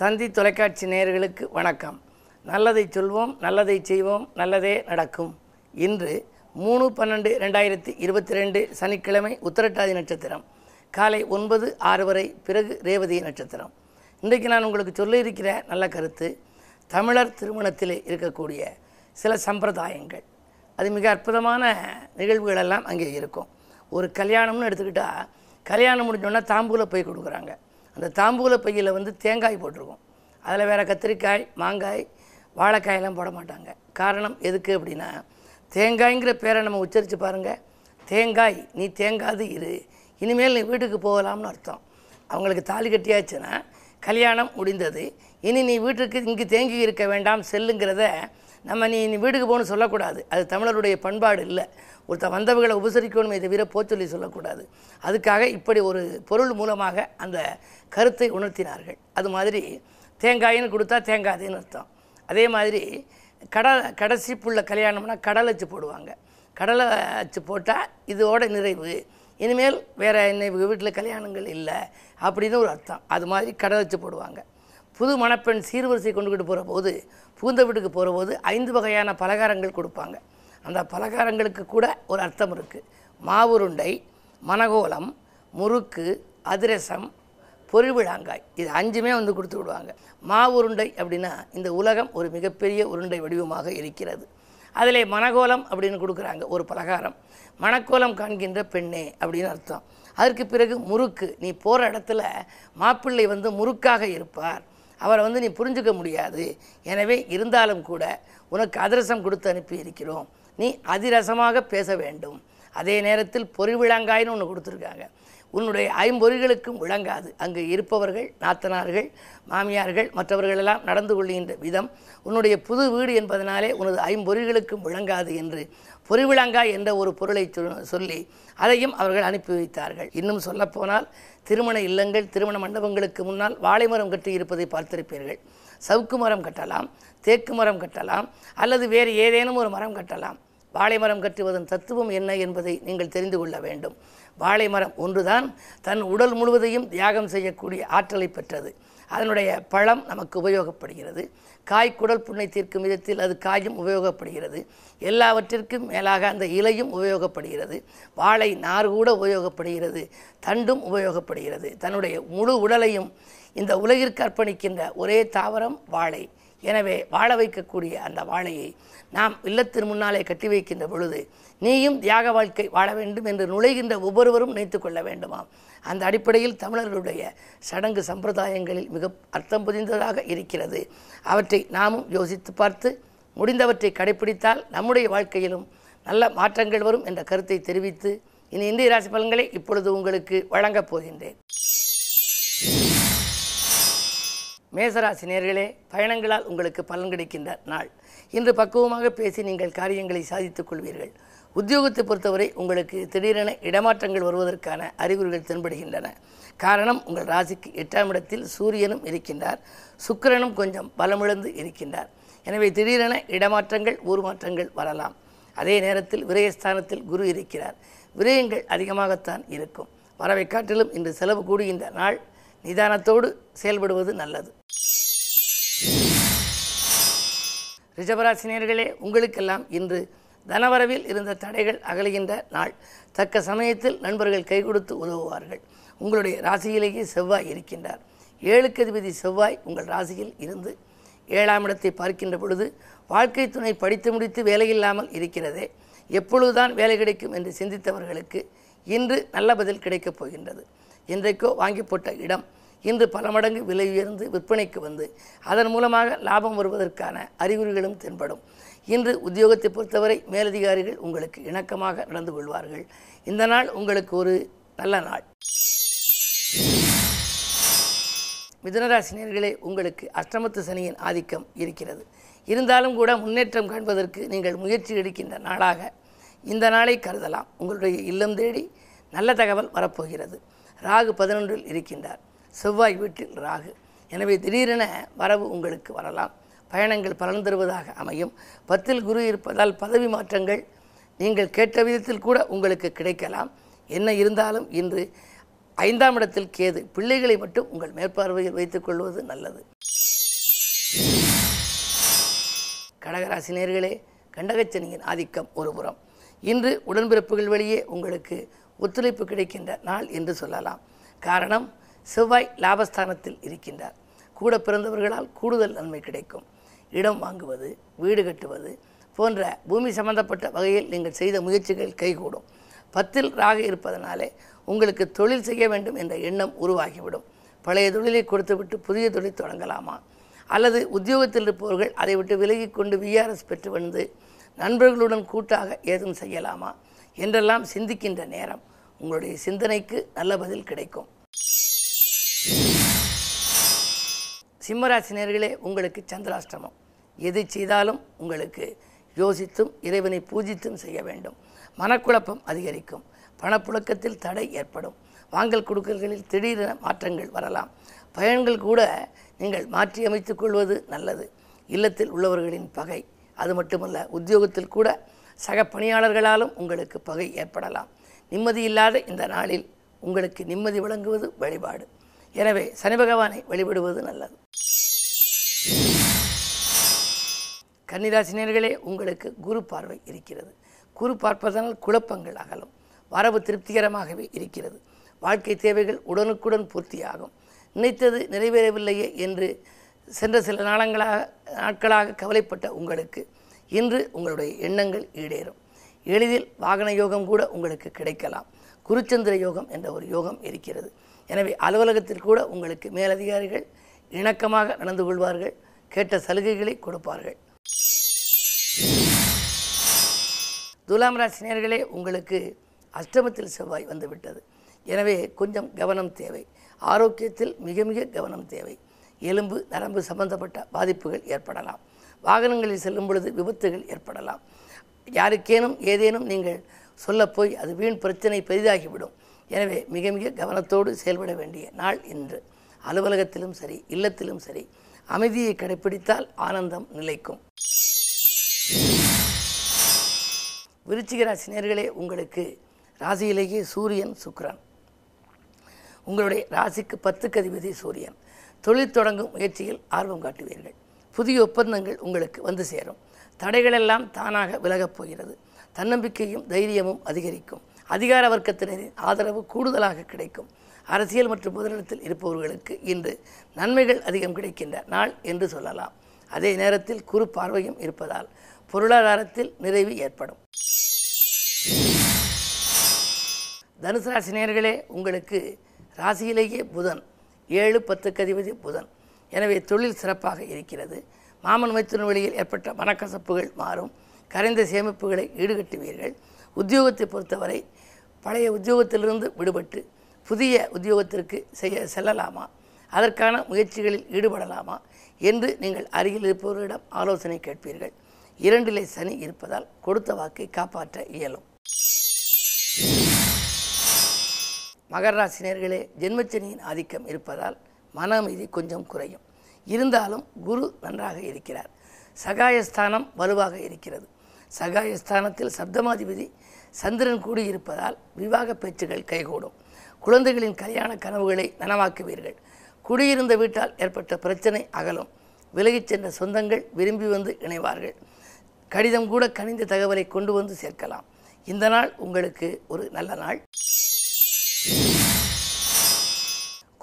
தந்தி தொலைக்காட்சி நேயர்களுக்கு வணக்கம். நல்லதை சொல்வோம் நல்லதை செய்வோம் நல்லதே நடக்கும். இன்று மூணு பன்னெண்டு ரெண்டாயிரத்தி இருபத்தி ரெண்டு சனிக்கிழமை உத்தரட்டாதி நட்சத்திரம். காலை ஒன்பது ஆறு வரை பிறகு ரேவதி நட்சத்திரம். இன்றைக்கு நான் உங்களுக்கு சொல்ல இருக்கிற நல்ல கருத்து தமிழர் திருமணத்திலே இருக்கக்கூடிய சில சம்பிரதாயங்கள். அது மிக அற்புதமான நிகழ்வுகளெல்லாம் அங்கே இருக்கும். ஒரு கல்யாணம்னு எடுத்துக்கிட்டால் கல்யாணம் முடிஞ்சோன்னா தாம்பூல போய் கொடுக்குறாங்க. அந்த தாம்பூல பையில் வந்து தேங்காய் போட்டிருக்கோம். அதில் வேறு கத்திரிக்காய் மாங்காய் வாழைக்காயெல்லாம் போட மாட்டாங்க. காரணம் எதுக்கு அப்படின்னா தேங்காய்ங்கிற பேரை நம்ம உச்சரித்து பாருங்கள் தேங்காய் நீ தேங்காது இரு. இனிமேல் நீ வீட்டுக்கு போகலாம்னு அர்த்தம். அவங்களுக்கு தாலி கட்டியாச்சுன்னா கல்யாணம் முடிந்தது. இனி நீ வீட்டுக்கு இங்கு தேங்கி இருக்க வேண்டாம் செல்லுங்கிறத நம்ம நீ நீ வீட்டுக்கு போகணும்னு சொல்லக்கூடாது. அது தமிழருடைய பண்பாடு இல்லை. ஒருத்த வந்தவர்களை உபசரிக்கணுமே தவிர போச்சொல்லி சொல்லக்கூடாது. அதுக்காக இப்படி ஒரு பொருள் மூலமாக அந்த கருத்தை உணர்த்தினார்கள். அது மாதிரி தேங்காயின்னு கொடுத்தா தேங்காதேன்னு அர்த்தம். அதே மாதிரி கடலை கடைசி புள்ள கல்யாணம்னா கடலை வச்சு போடுவாங்க. கடலை வச்சு போட்டால் இதோட நிறைவு. இனிமேல் வேறு என்ன வீட்டில் கல்யாணங்கள் இல்லை அப்படின்னு ஒரு அர்த்தம். அது மாதிரி கடலை வச்சு போடுவாங்க. புது மணப்பெண் சீர்வரிசை கொண்டுக்கிட்டு போகிற போது புகுந்த வீட்டுக்கு போகிற போது ஐந்து வகையான பலகாரங்கள் கொடுப்பாங்க. அந்த பலகாரங்களுக்கு கூட ஒரு அர்த்தம் இருக்குது மாவுருண்டை மணகோலம் முறுக்கு அதிரசம் பொறிவிழாங்காய். இது அஞ்சுமே வந்து கொடுத்து விடுவாங்க. மாவுருண்டை அப்படின்னா இந்த உலகம் ஒரு மிகப்பெரிய உருண்டை வடிவமாக இருக்கிறது. அதில் மணகோலம் அப்படின்னு கொடுக்குறாங்க ஒரு பலகாரம். மணக்கோலம் காண்கின்ற பெண்ணே அப்படின்னு அர்த்தம். அதற்கு பிறகு முறுக்கு. நீ போகிற இடத்துல மாப்பிள்ளை வந்து முறுக்காக இருப்பார். அவரை வந்து நீ புரிஞ்சுக்க முடியாது. எனவே இருந்தாலும் கூட உனக்கு அதிரசம் கொடுத்து அனுப்பி இருக்கிறோம் நீ அதிரசமாக பேச வேண்டும். அதே நேரத்தில் பொறிவிழாங்காய்னு ஒன்று கொடுத்துருக்காங்க. உன்னுடைய ஐம்பொறிகளுக்கும் விளங்காது. அங்கு இருப்பவர்கள் நாத்தனார்கள் மாமியார்கள் மற்றவர்களெல்லாம் நடந்து கொள்கின்ற விதம் உன்னுடைய புது வீடு என்பதனாலே உனது ஐம்பொறிகளுக்கும் விளங்காது என்று பொறிவிளங்காய் என்ற ஒரு பொருளை சொ- சொல்லி அதையும் அவர்கள் அனுப்பி வைத்தார்கள். இன்னும் சொல்லப்போனால் திருமண இல்லங்கள் திருமண மண்டபங்களுக்கு முன்னால் வாழைமரம் கட்டி இருப்பதை பார்த்திருப்பீர்கள். சவுக்கு மரம் கட்டலாம் தேக்கு மரம் கட்டலாம் அல்லது வேறு ஏதேனும் ஒரு மரம் கட்டலாம். வாழை மரம் கட்டுவதன் தத்துவம் என்ன என்பதை நீங்கள் தெரிந்து கொள்ள வேண்டும். வாழை மரம் ஒன்றுதான் தன் உடல் முழுவதையும் தியாகம் செய்யக்கூடிய ஆற்றலை பெற்றது. அதனுடைய பழம் நமக்கு உபயோகப்படுகிறது. காய் குடல் புண்ணை தீர்க்கும் விதத்தில் அது காயும் உபயோகப்படுகிறது. எல்லாவற்றிற்கும் மேலாக அந்த இலையும் உபயோகப்படுகிறது. வாழை நார் கூட உபயோகப்படுகிறது. தண்டும் உபயோகப்படுகிறது. தன்னுடைய முழு உடலையும் இந்த உலகிற்கு அர்ப்பணிக்கின்ற ஒரே தாவரம் வாழை. எனவே வாழ வைக்கக்கூடிய அந்த வாழையை நாம் இல்லத்தின் முன்னாலே கட்டி வைக்கின்ற பொழுது நீயும் தியாக வாழ்க்கை வாழ வேண்டும் என்று நுழைகின்ற ஒவ்வொருவரும் நினைத்து கொள்ள வேண்டுமாம். அந்த அடிப்படையில் தமிழர்களுடைய சடங்கு சம்பிரதாயங்களில் மிக அர்த்தம் புதிந்ததாக இருக்கிறது. அவற்றை நாமும் யோசித்து பார்த்து முடிந்தவற்றை கடைப்பிடித்தால் நம்முடைய வாழ்க்கையிலும் நல்ல மாற்றங்கள் வரும் என்ற கருத்தை தெரிவித்து இனி இந்திய ராசி பலன்களை இப்பொழுது உங்களுக்கு வழங்கப் போகின்றேன். மேசராசி நேர்களே பயணங்களால் உங்களுக்கு பலன் கிடைக்கின்ற நாள். இன்று பக்குவமாக பேசி நீங்கள் காரியங்களை சாதித்துக் கொள்வீர்கள். உத்தியோகத்தை பொறுத்தவரை உங்களுக்கு திடீரென இடமாற்றங்கள் வருவதற்கான அறிகுறிகள் தென்படுகின்றன. காரணம் உங்கள் ராசிக்கு எட்டாம் இடத்தில் சூரியனும் இருக்கின்றார். சுக்கிரனும் கொஞ்சம் பலமிழந்து இருக்கின்றார். எனவே திடீரென இடமாற்றங்கள் ஊர் மாற்றங்கள் வரலாம். அதே நேரத்தில் விரயஸ்தானத்தில் குரு இருக்கிறார். விரயங்கள் அதிகமாகத்தான் இருக்கும். வரவை காட்டிலும் இன்று செலவு கூடுகின்ற நாள். நிதானத்தோடு செயல்படுவது நல்லது. ரிஷபராசினியர்களே உங்களுக்கெல்லாம் இன்று தனவரவில் இருந்த தடைகள் அகலுகின்ற நாள். தக்க சமயத்தில் நண்பர்கள் கை கொடுத்து உதவுவார்கள். உங்களுடைய ராசியிலேயே செவ்வாய் இருக்கின்றார். ஏழுக்கு அதிபதி செவ்வாய் உங்கள் ராசியில் இருந்து ஏழாம் இடத்தை பார்க்கின்ற பொழுது வாழ்க்கை துணை படித்து முடித்து வேலையில்லாமல் இருக்கிறதே. எப்பொழுதுதான் வேலை கிடைக்கும் என்று சிந்தித்தவர்களுக்கு இன்று நல்ல பதில் கிடைக்கப் போகின்றது. இன்றைக்கோ வாங்கி போட்ட இடம் இன்று பல மடங்கு விலை உயர்ந்து விற்பனைக்கு வந்து அதன் மூலமாக லாபம் வருவதற்கான அறிகுறிகளும் தென்படும். இன்று உத்தியோகத்தை பொறுத்தவரை மேலதிகாரிகள் உங்களுக்கு இணக்கமாக நடந்து கொள்வார்கள். இந்த நாள் உங்களுக்கு ஒரு நல்ல நாள். மிதுனராசினியர்களே உங்களுக்கு அஷ்டமத்து சனியின் ஆதிக்கம் இருக்கிறது. இருந்தாலும் கூட முன்னேற்றம் காண்பதற்கு நீங்கள் முயற்சி எடுக்கின்ற நாளாக இந்த நாளை கருதலாம். உங்களுடைய இல்லம் தேடி நல்ல தகவல் வரப்போகிறது. ராகு பதினொன்றில் இருக்கின்றார். செவ்வாய் வீட்டில் ராகு எனவே திடீரென வரவு உங்களுக்கு வரலாம். பயணங்கள் பலன் தருவதாக அமையும். பத்தில் குரு இருப்பதால் பதவி மாற்றங்கள் நீங்கள் கேட்ட விதத்தில் கூட உங்களுக்கு கிடைக்கலாம். என்ன இருந்தாலும் இன்று ஐந்தாம் இடத்தில் கேது. பிள்ளைகளை மட்டும் உங்கள் மேற்பார்வையில் வைத்துக் கொள்வது நல்லது. கடகராசி நேர்களே கண்டகச்சனியின் ஆதிக்கம் ஒருபுறம் இன்று உடன்பிறப்புகள் வழியே உங்களுக்கு ஒத்துழைப்பு கிடைக்கின்ற நாள் என்று சொல்லலாம். காரணம் செவ்வாய் லாபஸ்தானத்தில் இருக்கின்றார். கூட பிறந்தவர்களால் கூடுதல் நன்மை கிடைக்கும். இடம் வாங்குவது வீடு கட்டுவது போன்ற பூமி சம்பந்தப்பட்ட வகையில் நீங்கள் செய்த முயற்சிகள் கைகூடும். பத்தில் ராக இருப்பதனாலே உங்களுக்கு தொழில் செய்ய வேண்டும் என்ற எண்ணம் உருவாகிவிடும். பழைய தொழிலை கொடுத்துவிட்டு புதிய தொழில் தொடங்கலாமா? அல்லது உத்தியோகத்தில் இருப்பவர்கள் அதை விட்டு விலகிக் கொண்டு விஆர்எஸ் பெற்று வந்து நண்பர்களுடன் கூட்டாக ஏதும் செய்யலாமா? என்றெல்லாம் சிந்திக்கின்ற நேரம் உங்களுடைய சிந்தனைக்கு நல்ல பதில் கிடைக்கும். சிம்மராசினியர்களே உங்களுக்கு சந்திராஷ்டமம். எதை செய்தாலும் உங்களுக்கு யோசித்தும் இறைவனை பூஜித்தும் செய்ய வேண்டும். மனக்குழப்பம் அதிகரிக்கும். பணப்புழக்கத்தில் தடை ஏற்படும். வாங்கல் கொடுக்கல்களில் திடீரென மாற்றங்கள் வரலாம். பயன்கள் கூட நீங்கள் மாற்றி கொள்வது நல்லது. இல்லத்தில் உள்ளவர்களின் பகை அது மட்டுமல்ல உத்தியோகத்தில் கூட சக பணியாளர்களாலும் உங்களுக்கு பகை ஏற்படலாம். நிம்மதி இல்லாத இந்த நாளில் உங்களுக்கு நிம்மதி வழங்குவது வழிபாடு. எனவே சனி பகவானை வழிபடுவது நல்லது. கன்னிராசினியர்களே உங்களுக்கு குரு பார்வை இருக்கிறது. குரு பார்ப்பதனால் குழப்பங்கள் அகலும். வரவு திருப்திகரமாகவே இருக்கிறது. வாழ்க்கை தேவைகள் உடனுக்குடன் பூர்த்தியாகும். நினைத்தது நிறைவேறவில்லையே என்று சென்ற சில நாளங்களாக நாட்களாக கவலைப்பட்ட உங்களுக்கு இன்று உங்களுடைய எண்ணங்கள் ஈடேறும். எளிதில் வாகன யோகம் கூட உங்களுக்கு கிடைக்கலாம். குருச்சந்திர யோகம் என்ற ஒரு யோகம் இருக்கிறது. எனவே அலுவலகத்தில் கூட உங்களுக்கு மேலதிகாரிகள் இணக்கமாக நடந்து கொள்வார்கள் கேட்ட சலுகைகளை கொடுப்பார்கள். துலாம் ராசினியர்களே உங்களுக்கு அஷ்டமத்தில் செவ்வாய் வந்துவிட்டது. எனவே கொஞ்சம் கவனம் தேவை. ஆரோக்கியத்தில் மிக மிக கவனம் தேவை. எலும்பு நரம்பு சம்பந்தப்பட்ட பாதிப்புகள் ஏற்படலாம். வாகனங்களில் செல்லும் பொழுது விபத்துகள் ஏற்படலாம். யாருக்கேனும் ஏதேனும் நீங்கள் சொல்லப்போய் அது வீண் பிரச்சனை பெரிதாகிவிடும். எனவே மிக மிக கவனத்தோடு செயல்பட வேண்டிய நாள் இன்று. அலுவலகத்திலும் சரி இல்லத்திலும் சரி அமைதியை கடைப்பிடித்தால் ஆனந்தம் நிலைக்கும். விருச்சிக ராசினியர்களே உங்களுக்கு ராசியிலேயே சூரியன் சுக்ரன் உங்களுடைய ராசிக்கு பத்துக்கு அதிபதி சூரியன். தொழில் தொடங்கும் முயற்சியில் ஆர்வம் காட்டுவீர்கள். புதிய ஒப்பந்தங்கள் உங்களுக்கு வந்து சேரும். தடைகளெல்லாம் தானாக விலகப் போகிறது. தன்னம்பிக்கையும் தைரியமும் அதிகரிக்கும். அதிகார வர்க்கத்தினரின் ஆதரவு கூடுதலாக கிடைக்கும். அரசியல் மற்றும் முதலிடத்தில் இருப்பவர்களுக்கு இன்று நன்மைகள் அதிகம் கிடைக்கின்ற நாள் என்று சொல்லலாம். அதே நேரத்தில் குறு பார்வையும் இருப்பதால் பொருளாதாரத்தில் நிறைவு ஏற்படும். தனுசு ராசி நேர்களே உங்களுக்கு ராசியிலேயே புதன் ஏழு பத்துக்கு அதிபதி புதன். எனவே தொழில் சிறப்பாக இருக்கிறது. மாமன் மைத்துன வழியில் ஏற்பட்ட மனக்கசப்புகள் மாறும். கரைந்த சேமிப்புகளை ஈடுகட்டுவீர்கள். உத்தியோகத்தை பொறுத்தவரை பழைய உத்தியோகத்திலிருந்து விடுபட்டு புதிய உத்தியோகத்திற்கு செய்ய செல்லலாமா? அதற்கான முயற்சிகளில் ஈடுபடலாமா? என்று நீங்கள் அருகில் இருப்பவர்களிடம் ஆலோசனை கேட்பீர்கள். இரண்டிலே சனி இருப்பதால் கொடுத்த வாக்கை காப்பாற்ற இயலும். மகர ராசினியர்களே ஜென்மச்சனியின் ஆதிக்கம் இருப்பதால் மன அமைதி கொஞ்சம் குறையும். இருந்தாலும் குரு நன்றாக இருக்கிறார். சகாயஸ்தானம் வலுவாக இருக்கிறது. சகாயஸ்தானத்தில் சப்தமாதிபதி சந்திரன் கூடியிருப்பதால் விவாக பேச்சுகள் கைகூடும். குழந்தைகளின் கல்யாண கனவுகளை நனவாக்குவீர்கள். குடியிருந்த வீட்டால் ஏற்பட்ட பிரச்சனை அகலும். விலகிச் சென்ற சொந்தங்கள் விரும்பி வந்து இணைவார்கள். கடிதம் கூட கனிந்த தகவலை கொண்டு வந்து சேர்க்கலாம். இந்த நாள் உங்களுக்கு ஒரு நல்ல நாள்.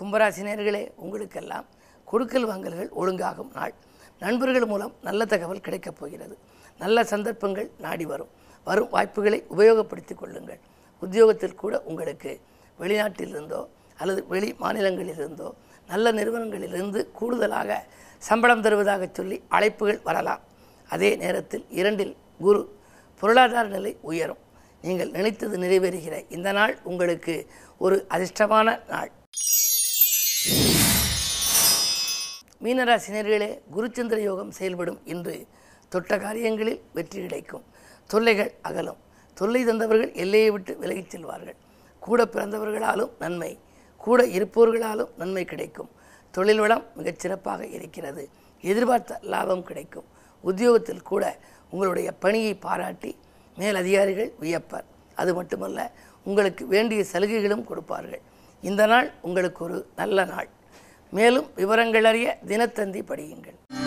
கும்பராசினியர்களே உங்களுக்கெல்லாம் கொடுக்கல் வாங்கல்கள் ஒழுங்காகும் நாள். நண்பர்கள் மூலம் நல்ல தகவல் கிடைக்கப் போகிறது. நல்ல சந்தர்ப்பங்கள் நாடி வரும். வரும் வாய்ப்புகளை உபயோகப்படுத்தி கொள்ளுங்கள். உத்தியோகத்தில் கூட உங்களுக்கு வெளிநாட்டிலிருந்தோ அல்லது வெளி மாநிலங்களிலிருந்தோ நல்ல நிறுவனங்களிலிருந்து கூடுதலாக சம்பளம் தருவதாக சொல்லி அழைப்புகள் வரலாம். அதே நேரத்தில் இரண்டில் குரு பொருளாதார நிலை உயரும். நீங்கள் நினைத்தது நிறைவேறுகிற இந்த நாள் உங்களுக்கு ஒரு அதிர்ஷ்டமான நாள். மீனராசினியர்களே குருச்சந்திர யோகம் செயல்படும் இன்று தொட்ட காரியங்களில் வெற்றி கிடைக்கும். தொல்லைகள் அகலும். தொல்லை தந்தவர்கள் எல்லையை விட்டு விலகிச் செல்வார்கள். கூட பிறந்தவர்களாலும் நன்மை கூட இருப்பவர்களாலும் நன்மை கிடைக்கும். தொழில் வளம் மிகச் சிறப்பாக இருக்கிறது. எதிர்பார்த்த லாபம் கிடைக்கும். உத்தியோகத்தில் கூட உங்களுடைய பணியை பாராட்டி மேல் அதிகாரிகள் வியப்பர். அது மட்டுமல்ல உங்களுக்கு வேண்டிய சலுகைகளும் கொடுப்பார்கள். இந்த நாள் உங்களுக்கு ஒரு நல்ல நாள். மேலும் விவரங்கள் அறிய தினத்தந்தி படியுங்கள்.